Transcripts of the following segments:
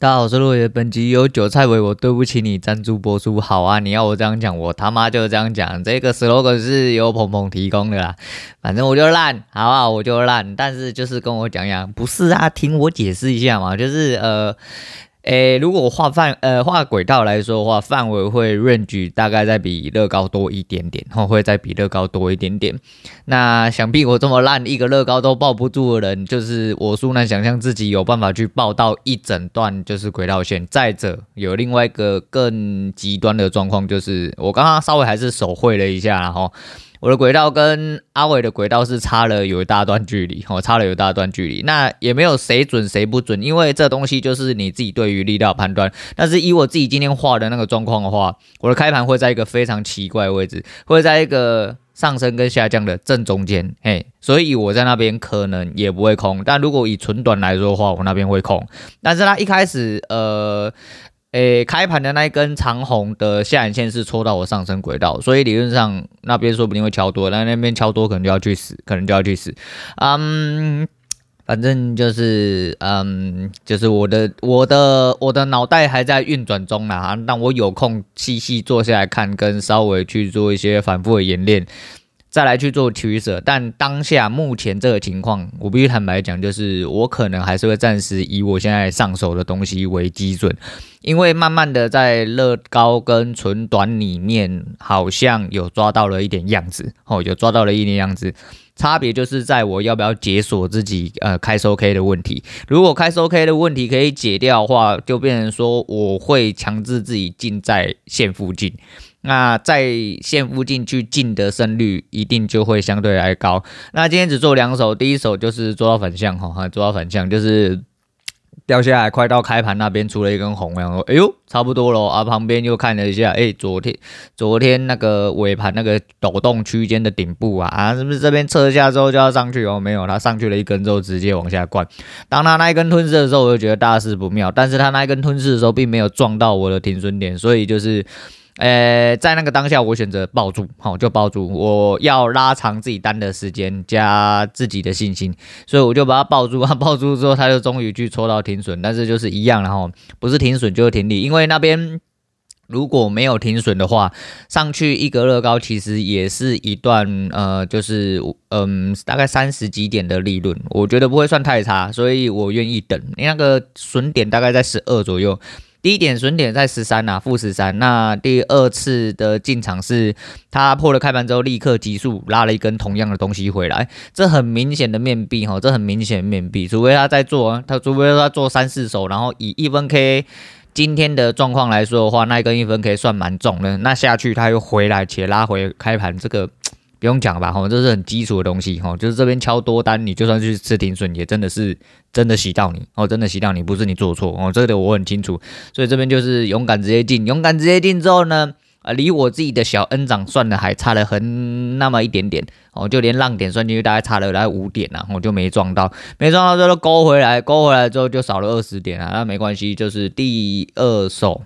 大家好，我是陆爷。本集由韭菜为我对不起你赞助播出。好啊，你要我这样讲，我他妈就这样讲。这个 slogan 是由鹏鹏提供的啦。反正我就烂，好不好？我就烂。但是就是跟我讲讲，不是啊，听我解释一下嘛。就是呃。诶，如果我画范呃画轨道来说的话，范围会 range 大概再比乐高多一点点，然后会再比乐高多一点点。那想必我这么烂，一个乐高都抱不住的人，就是我苏难想象自己有办法去抱到一整段就是轨道线。再者，有另外一个更极端的状况，就是我刚刚稍微还是手绘了一下，然后。我的轨道跟阿伟的轨道是差了有一大段距离，哦，差了有一大段距离。那也没有谁准谁不准，因为这东西就是你自己对于力道判断。但是以我自己今天画的那个状况的话，我的开盘会在一个非常奇怪的位置，会在一个上升跟下降的正中间，嘿，所以我在那边可能也不会空。但如果以纯短来说的话，我那边会空。但是它一开始，呃。诶，开盘的那一根长红的下影线是戳到我上升轨道，所以理论上那边说不定会敲多，但那边敲多可能就要去死，可能就要去死。嗯，反正就是嗯，就是我的我的我的脑袋还在运转中啦，当我有空细细坐下来看，跟稍微去做一些反复的演练。再来去做取舍，但当下目前这个情况，我必须坦白讲，就是我可能还是会暂时以我现在上手的东西为基准，因为慢慢的在乐高跟存短里面，好像有抓到了一点样子，哦，有抓到了一点样子，差别就是在我要不要解锁自己呃开收 K 的问题，如果开收 K 的问题可以解掉的话，就变成说我会强制自己进在线附近。那在线附近去进的胜率一定就会相对来高。那今天只做两手，第一手就是做到反向哈，做到反向就是 掉下来，快到开盘那边出了一根红，然后哎呦，差不多了啊。旁边又看了一下，哎，昨天昨天那个尾盘那个抖动区间的顶部啊啊，是不是这边撤下之后就要上去哦？没有，它上去了一根之后直接往下灌。当它那一根吞噬的时候，我就觉得大事不妙。但是它那一根吞噬的时候，并没有撞到我的停损点，所以就是。呃，在那个当下，我选择抱住，好，就抱住。我要拉长自己单的时间，加自己的信心，所以我就把它抱住。它抱住之后，它就终于去抽到停损，但是就是一样，然后不是停损就是停利，因为那边如果没有停损的话，上去一格乐高其实也是一段，呃，就是嗯、大概三十几点的利润，我觉得不会算太差，所以我愿意等。那个损点大概在十二左右。低点损点在十三呐，负十三。那第二次的进场是它破了开盘之后，立刻急速拉了一根同样的东西回来，这很明显的面壁哈，这很明显面壁。除非他在做，他除非他做三四手，然后以一分 K 今天的状况来说的话，那一根一分 K 算蛮重的。那下去他又回来且拉回开盘，这个。不用讲吧，吼，这是很基础的东西，吼，就是这边敲多单，你就算去吃停损，也真的是真的洗到你，哦，真的洗到你，不是你做错，哦，这个我很清楚，所以这边就是勇敢直接进，勇敢直接进之后呢，啊，离我自己的小 N 涨算的还差了很那么一点点，哦，就连浪点算进去大概差了大概五点啊，我就没撞到，没撞到之后勾回来，勾回来之后就少了二十点啊，那没关系，就是第二手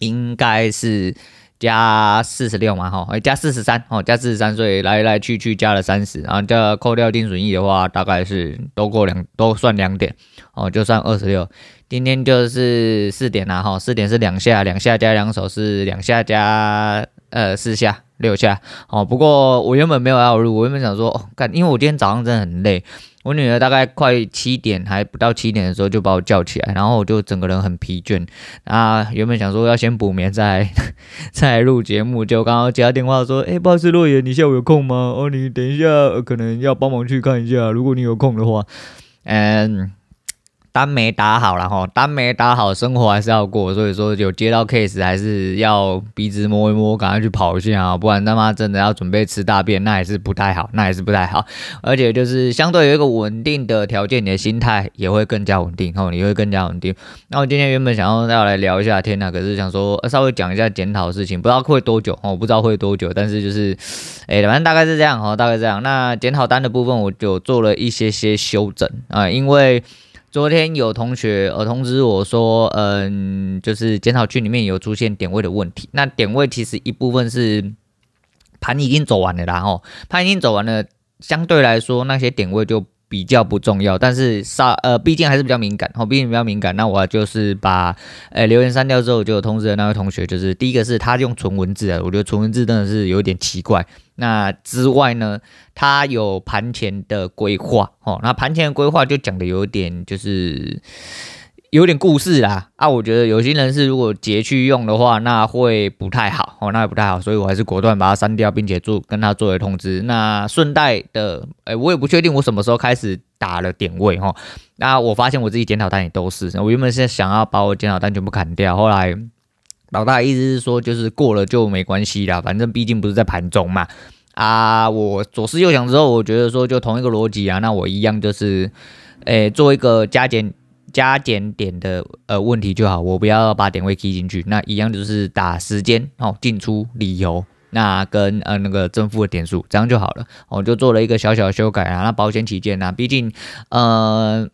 应该是。加四十六嘛，哈，加四十三，哦，加四十三，所以来来去去加了三十，然后再扣掉定损益的话，大概是都过两，都算两点，哦，就算二十六。今天就是四点啦，哈，四点是两下，两下加两手是两下加呃四下六下，哦，不过我原本没有要录，我原本想说，哦，干，因为我今天早上真的很累。我女儿大概快七点，还不到七点的时候就把我叫起来，然后我就整个人很疲倦。啊，原本想说要先补眠再 再录节目，就刚刚接到电话说，哎，不好意思，洛言，你下午有空吗？哦，你等一下可能要帮忙去看一下，如果你有空的话，嗯。单没打好了哈，单没打好，生活还是要过，所以说有接到 case 还是要鼻子摸一摸，赶快去跑一下啊，不然他妈真的要准备吃大便，那也是不太好，那也是不太好。而且就是相对有一个稳定的条件，你的心态也会更加稳定，哈，你会更加稳定。那我今天原本想要要来聊一下天呐，可是想说稍微讲一下检讨事情，不知道会多久哦，不知道会多久，但是就是，哎，反正大概是这样哈，大概这样。那检讨单的部分我就做了一些些修整啊，因为。昨天有同学呃通知我说，嗯，就是减少区里面有出现点位的问题。那点位其实一部分是盘已经走完了啦，吼，盘已经走完了，相对来说那些点位就比较不重要，但是杀呃，毕竟还是比较敏感，哦，毕竟比较敏感。那我就是把呃留言删掉之后，就有通知了那位同学，就是第一个是他用纯文字啊，我觉得纯文字真的是有点奇怪。那之外呢，他有盘前的规划，哦，那盘前的规划就讲的有点就是。有点故事啦啊！我觉得有些人是如果截去用的话，那会不太好哦，那也不太好，所以我还是果断把它删掉，并且做跟他作为通知。那顺带的，哎、我也不确定我什么时候开始打了点位哈。那我发现我自己检讨单也都是，我原本是想要把我检讨单全部砍掉，后来老大意思是说，就是过了就没关系啦，反正毕竟不是在盘中嘛。啊，我左思右想之后，我觉得说就同一个逻辑啊，那我一样就是，哎、做一个加减。加减点的呃问题就好，我不要把点位 key 进去，那一样就是打时间哦，进出理由，那跟呃那个正负的点数，这样就好了。我就做了一个小小的修改啊，那保险起见啊，毕竟呃。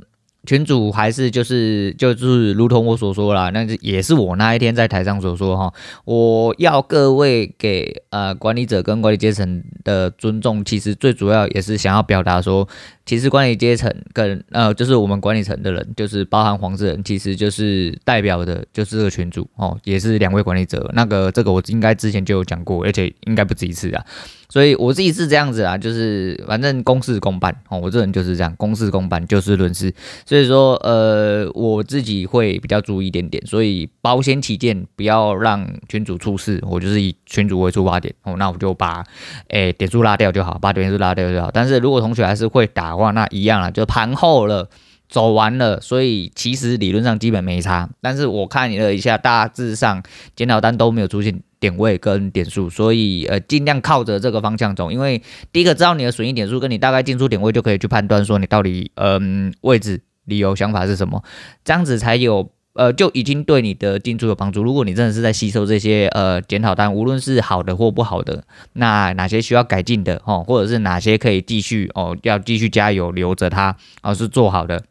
群主还是就是就是如同我所说啦，那也是我那一天在台上所说哈，我要各位给呃管理者跟管理阶层的尊重，其实最主要也是想要表达说，其实管理阶层跟呃就是我们管理层的人，就是包含黄志仁，其实就是代表的就是这个群主哦，也是两位管理者，那个这个我应该之前就有讲过，而且应该不止一次啊。所以我自己是这样子啊，就是反正公事公办哦，我这人就是这样，公事公办，就事论事。所以说，呃，我自己会比较注意一点点，所以保险起见，不要让群主出事，我就是以群主为出发点哦，那我就把诶、点数拉掉就好，把点数拉掉就好。但是如果同学还是会打的话，那一样啊，就盘后了。走完了，所以其实理论上基本没差。但是我看了一下，大致上检讨单都没有出现点位跟点数，所以呃尽量靠着这个方向走。因为第一个知道你的损益点数，跟你大概进出点位就可以去判断说你到底嗯、位置、理由、想法是什么，这样子才有呃就已经对你的进出有帮助。如果你真的是在吸收这些呃检讨单，无论是好的或不好的，那哪些需要改进的哦，或者是哪些可以继续哦要继续加油留着它，而、是做好的。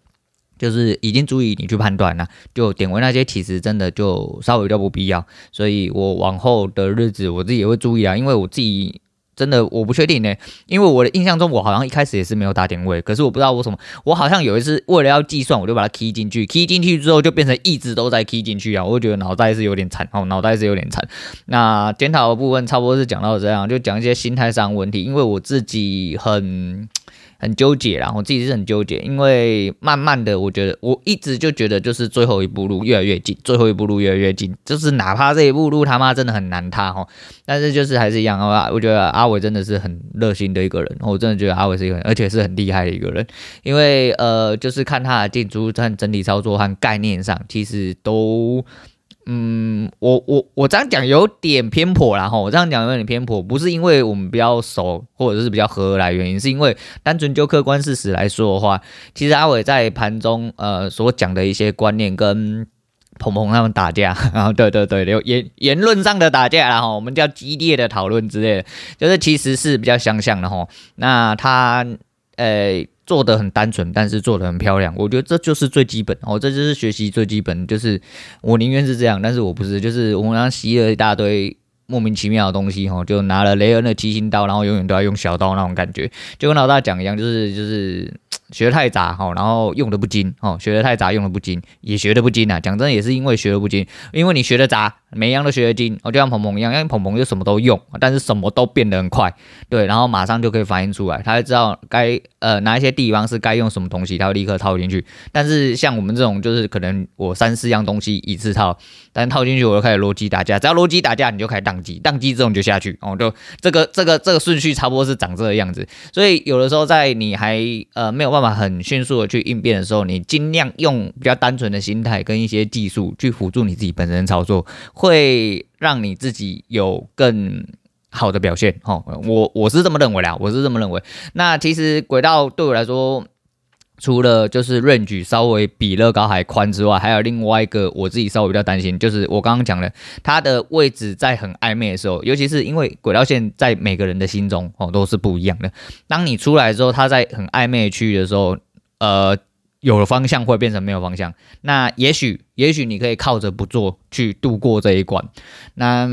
就是已经足以你去判断了，就点位那些其实真的就稍微有点不必要，所以我往后的日子我自己也会注意啊，因为我自己真的我不确定呢，因为我的印象中我好像一开始也是没有打点位，可是我不知道为什么，我好像有一次为了要计算，我就把它 key 进去，key 进去之后就变成一直都在 key 进去啊，我就觉得脑袋是有点惨哦，脑袋是有点惨。那检讨的部分差不多是讲到这样，就讲一些心态上问题，因为我自己很。很纠结啦，我自己是很纠结，因为慢慢的，我觉得我一直就觉得就是最后一步路越来越近，最后一步路越来越近，就是哪怕这一步路他妈真的很难踏哈，但是就是还是一样啊，我觉得阿伟真的是很热心的一个人，我真的觉得阿伟是一个人，而且是很厉害的一个人，因为呃，就是看他的进出、看整体操作和概念上，其实都。嗯，我我我这样讲有点偏颇啦哈，我这样讲有点偏颇，不是因为我们比较熟或者是比较合来原因，是因为单纯就客观事实来说的话，其实阿伟在盘中呃所讲的一些观念跟鹏鹏他们打架，然 后对对对，有言言论上的打架然后我们叫激烈的讨论之类的，就是其实是比较相像的哈。那他呃。做的很单纯，但是做的很漂亮，我觉得这就是最基本哦，这就是学习最基本，就是我宁愿是这样，但是我不是，就是我刚吸了一大堆莫名其妙的东西哈，就拿了雷恩的七星刀，然后永远都要用小刀那种感觉，就跟老大讲一样，就是就是。学的太杂哈，然后用的不精哦，学的太杂，用的不精，也学的不精啊。讲真的，也是因为学的不精，因为你学的杂，每一样都学的精，哦，就像鹏鹏一样，因为鹏鹏就什么都用，但是什么都变得很快，对，然后马上就可以反应出来，他会知道该呃哪一些地方是该用什么东西，他会立刻套进去。但是像我们这种，就是可能我三四样东西一次套，但套进去我就开始逻辑打架，只要逻辑打架，你就开始当机，当机之后你就下去，哦，就这个这个这个顺序差不多是长这个样子。所以有的时候在你还呃没有办法。很迅速的去应变的时候，你尽量用比较单纯的心态跟一些技术去辅助你自己本身操作，会让你自己有更好的表现。哦，我我是这么认为啦，我是这么认为。那其实轨道对我来说，除了就是 range 稍微比乐高还宽之外，还有另外一个我自己稍微比较担心，就是我刚刚讲的，它的位置在很暧昧的时候，尤其是因为轨道线在每个人的心中哦都是不一样的。当你出来之后，它在很暧昧区域的时候，呃，有了方向会变成没有方向。那也许也许你可以靠着不做去度过这一关。那、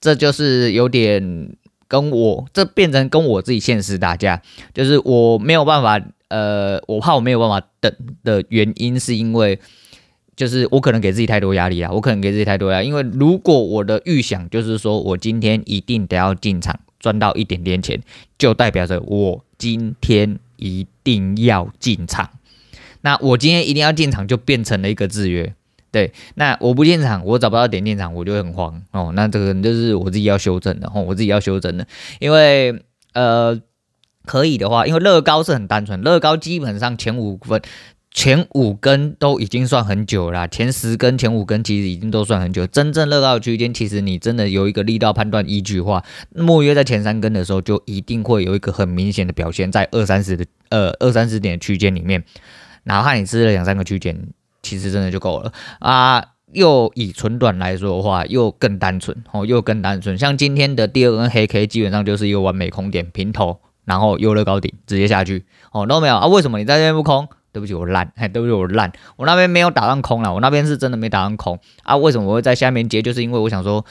这就是有点。跟我这变成跟我自己现实打架，就是我没有办法，呃，我怕我没有办法等的原因是因为，就是我可能给自己太多压力啊，我可能给自己太多压力，因为如果我的预想就是说我今天一定得要进场赚到一点点钱，就代表着我今天一定要进场，那我今天一定要进场就变成了一个制约。对，那我不进场，我找不到点进场，我就很慌哦。那这个就是我自己要修正的哦，我自己要修正的。因为呃，可以的话，因为乐高是很单纯，乐高基本上前五分、前五根都已经算很久了，前十根、前五根其实已经都算很久。真正热到区间，其实你真的有一个力道判断依据的话，莫约在前三根的时候，就一定会有一个很明显的表现，在二三十的呃二三十点区间里面，哪怕你吃了两三个区间。其实真的就够了啊！又以纯短来说的话，又更单纯哦，又更单纯。像今天的第二根黑 K，基本上就是一个完美空点平头，然后又热高顶直接下去哦，都没有啊？为什么你在这边不空？对不起，我烂，哎，对不起，我烂，我那边没有打上空了，我那边是真的没打上空啊？为什么我会在下面接？就是因为我想说，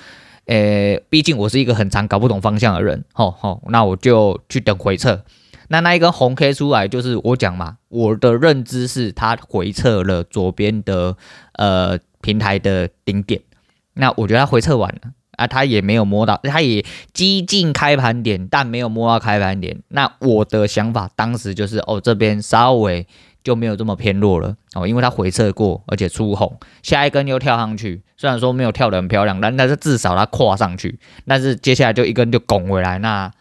诶，毕竟我是一个很常搞不懂方向的人，吼吼，那我就去等回撤。那那一根红 K 出来，就是我讲嘛，我的认知是它回撤了左边的呃平台的顶点，那我觉得它回撤完了啊，它也没有摸到，它也接近开盘点，但没有摸到开盘点。那我的想法当时就是哦，这边稍微就没有这么偏弱了哦，因为它回撤过，而且出红，下一根又跳上去，虽然说没有跳得很漂亮，但但是至少它跨上去，但是接下来就一根就拱回来那。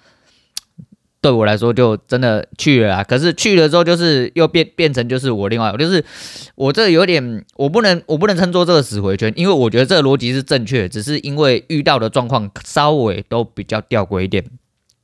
对我来说就真的去了啊，可是去了之后就是又变变成就是我另外，就是我这有点我不能我不能称作这个死回圈，因为我觉得这个逻辑是正确，只是因为遇到的状况稍微都比较吊诡一点，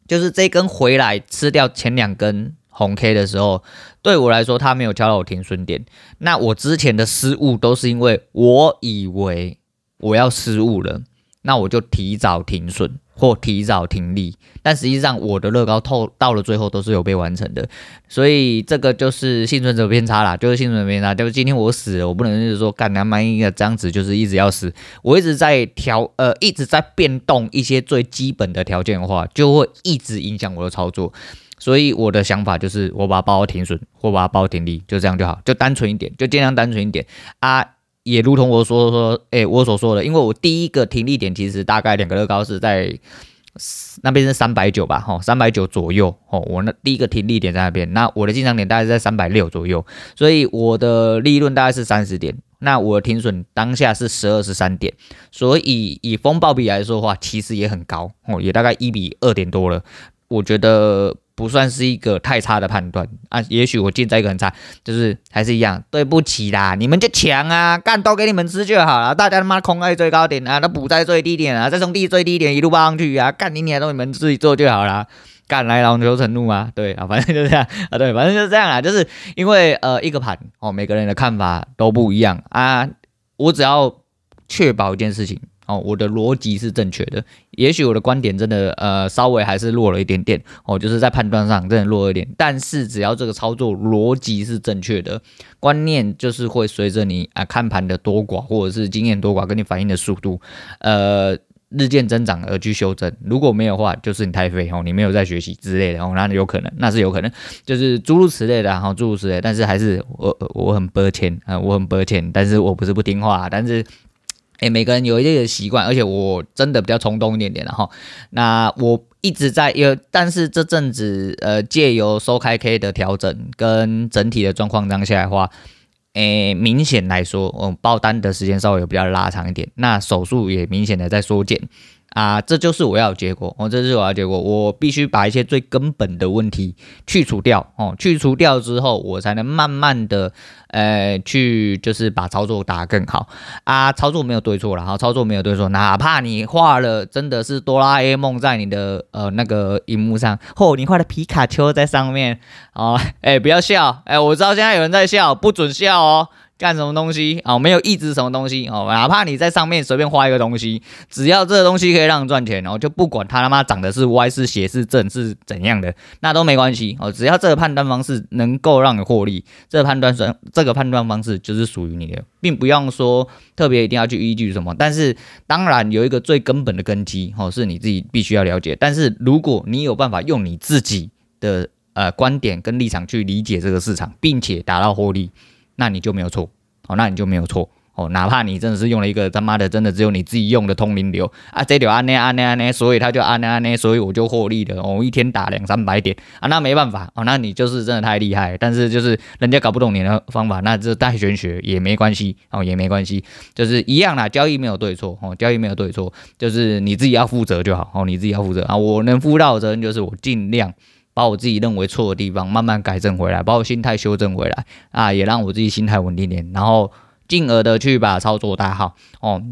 就是这根回来吃掉前两根红 K 的时候，对我来说它没有敲到我停损点，那我之前的失误都是因为我以为我要失误了，那我就提早停损。或提早停利，但实际上我的乐高透到了最后都是有被完成的，所以这个就是幸存者偏差啦，就是幸存者偏差，就是今天我死了，我不能就是说干他妈一个这样子，就是一直要死，我一直在调呃一直在变动一些最基本的条件的话，就会一直影响我的操作，所以我的想法就是我把它包停损，或把它包停利，就这样就好，就单纯一点，就尽量单纯一点啊。也如同我说说，哎、我所说的，因为我第一个停利点其实大概两个乐高是在那边是三百九吧，吼，三百九左右，哦，我那第一个停利点在那边，那我的进场点大概是在三百六左右，所以我的利润大概是三十点，那我的停损当下是十二十三点，所以以风暴比来说的话，其实也很高，哦，也大概一比二点多了，我觉得。不算是一个太差的判断啊，也许我进在一个很差，就是还是一样，对不起啦，你们就抢啊，干都给你们吃就好了，大家他妈空在最高点啊，都补在最低点啊，再从低最低点一路报上去啊，干你娘都你们自己做就好了，干来郎求成怒啊，对啊，反正就这样啊，对，反正就是这样啊，就是因为呃一个盘哦，每个人的看法都不一样啊，我只要确保一件事情。哦，我的逻辑是正确的，也许我的观点真的呃稍微还是弱了一点点哦，就是在判断上真的弱了一点，但是只要这个操作逻辑是正确的，观念就是会随着你啊看盘的多寡或者是经验多寡跟你反应的速度，呃日渐增长而去修正。如果没有的话，就是你太废哦，你没有在学习之类的哦，那有可能，那是有可能，就是诸如此类的，然后诸如此类，但是还是我我很抱歉啊，我很抱歉，但是我不是不听话，但是。诶，每个人有一定的习惯，而且我真的比较冲动一点点，然后，那我一直在有，但是这阵子呃，借由收开 K 的调整跟整体的状况当下的话，诶，明显来说，我爆单的时间稍微有比较拉长一点，那手术也明显的在缩减。啊，这就是我要的结果哦，这就是我要的结果。我必须把一些最根本的问题去除掉哦，去除掉之后，我才能慢慢的，呃，去就是把操作打得更好啊。操作没有对错了，哈，操作没有对错，哪怕你画了真的是哆啦 A 梦在你的呃那个荧幕上，或你画的皮卡丘在上面哦，哎，不要笑，哎，我知道现在有人在笑，不准笑哦。干什么东西啊？没有意志什么东西哦？哪怕你在上面随便画一个东西，只要这个东西可以让你赚钱，然后就不管它他妈长得是歪是斜是正是怎样的，那都没关系哦。只要这个判断方式能够让你获利，这个判断算这个判断方式就是属于你的，并不用说特别一定要去依据什么。但是当然有一个最根本的根基哦，是你自己必须要了解。但是如果你有办法用你自己的呃观点跟立场去理解这个市场，并且达到获利。那你就没有错。哦，那你就没有错。哦，哪怕你真的是用了一个他妈的真的只有你自己用的通灵流啊，这条按呢啊呢啊呢，所以他就啊呢啊呢，所以我就获利了。哦，一天打两三百点。啊，那没办法。哦，那你就是真的太厉害，但是就是人家搞不懂你的方法，那这带玄学也没关系。哦，也没关系，就是一样啦，交易没有对错。哦，交易没有对错，就是你自己要负责就好。哦，你自己要负责。啊，我能负到的责任就是我尽量。把我自己认为错的地方慢慢改正回来，把我心态修正回来啊，也让我自己心态稳定点，然后进而的去把操作打好哦。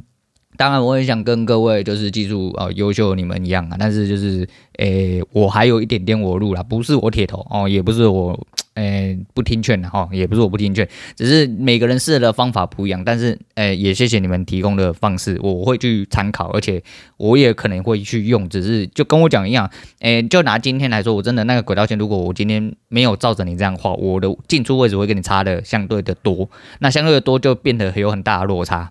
当然，我也想跟各位就是记住啊优秀你们一样啊，但是就是诶、我还有一点点我路啦，不是我铁头哦，也不是我。诶、不听劝的哈，也不是我不听劝，只是每个人试的方法不一样。但是，诶、也谢谢你们提供的方式，我会去参考，而且我也可能会去用。只是就跟我讲一样，诶、就拿今天来说，我真的那个轨道线，如果我今天没有照着你这样画，我的进出位置会跟你差的相对的多，那相对的多就变得有很大的落差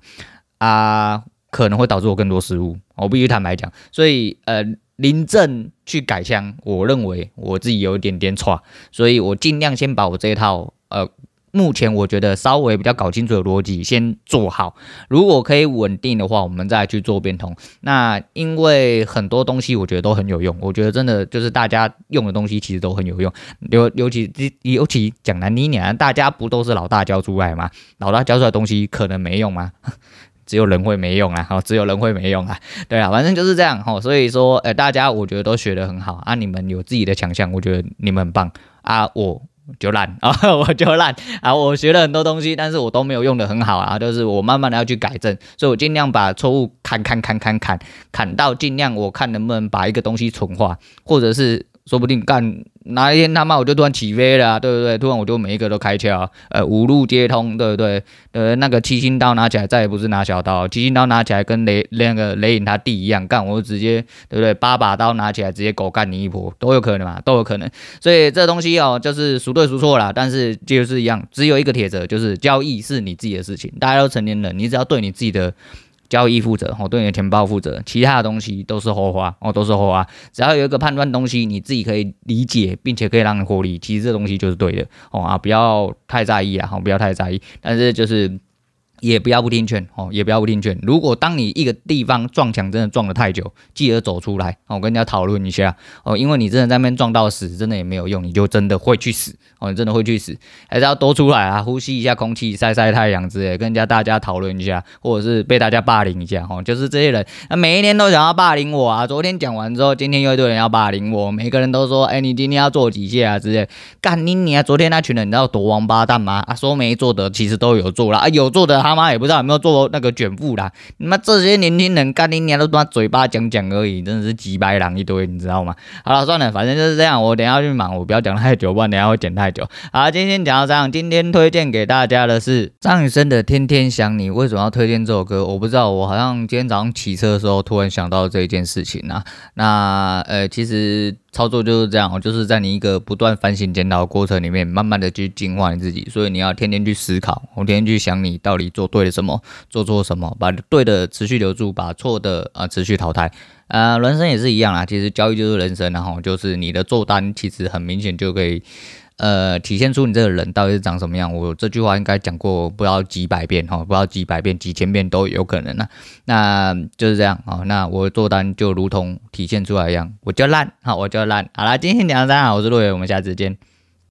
啊，可能会导致我更多失误。我必须坦白讲，所以呃。临阵去改枪，我认为我自己有一点点错，所以我尽量先把我这一套，呃，目前我觉得稍微比较搞清楚的逻辑先做好。如果可以稳定的话，我们再去做变通。那因为很多东西我觉得都很有用，我觉得真的就是大家用的东西其实都很有用。尤尤 其尤其讲难听点，大家不都是老大教出来吗？老大教出来的东西可能没用吗？只有人会没用啊，只有人会没用啊，对啊，反正就是这样哈，所以说，呃，大家我觉得都学得很好啊，你们有自己的强项，我觉得你们很棒啊，我就烂啊，我就烂啊，我学了很多东西，但是我都没有用的很好啊，就是我慢慢的要去改正，所以我尽量把错误砍砍砍砍砍砍到尽量，我看能不能把一个东西纯化，或者是。说不定干哪一天他妈我就突然起飞了，对不对？突然我就每一个都开窍，呃，五路接通，对不对？呃，那个七星刀拿起来再也不是拿小刀，七星刀拿起来跟雷那个雷影他弟一样干，我就直接对不对？八把刀拿起来直接狗干你一波，都有可能嘛，都有可能。所以这东西哦，就是孰对孰错啦，但是就是一样，只有一个铁则，就是交易是你自己的事情，大家都成年人，你只要对你自己的。交易负责，哦，对你的钱包负责，其他的东西都是后话，哦，都是后话。只要有一个判断东西，你自己可以理解，并且可以让你获利，其实这东西就是对的，哦啊，不要太在意啊，哦，不要太在意，但是就是。也不要不听劝哦，也不要不听劝。如果当你一个地方撞墙真的撞了太久，记得走出来哦，跟人家讨论一下哦，因为你真的在那边撞到死，真的也没有用，你就真的会去死哦，你真的会去死，还是要多出来啊，呼吸一下空气，晒晒太阳之类，跟人家大家讨论一下，或者是被大家霸凌一下哦，就是这些人，那每一天都想要霸凌我啊。昨天讲完之后，今天又一堆人要霸凌我，每个人都说，哎，你今天要做几下啊之类，干你你啊！昨天那群人你知道多王八蛋吗？啊，说没做的其实都有做了啊，有做的他妈也不知道有没有做。那个卷腹啦，你妈这些年轻人干你娘都他嘴巴讲讲而已，真的是几百狼一堆，你知道吗？好了，算了，反正就是这样。我等下去忙，我不要讲太久，不然等下会剪太久。好，今天讲到这样。今天推荐给大家的是张雨生的《天天想你》。为什么要推荐这首歌？我不知道。我好像今天早上骑车的时候突然想到这一件事情啊。那呃，其实。操作就是这样，就是在你一个不断反省检讨的过程里面，慢慢的去进化你自己。所以你要天天去思考，我天天去想你到底做对了什么，做错什么，把对的持续留住，把错的啊、持续淘汰。啊、呃，人生也是一样啊，其实交易就是人生，然后就是你的做单，其实很明显就可以。呃，体现出你这个人到底是长什么样？我这句话应该讲过不知道几百遍哈，不知道几百遍、几千遍都有可能啊。那就是这样啊。那我做单就如同体现出来一样，我就烂，好，我就烂。好啦，今天讲到这，我是陆伟，我们下次见。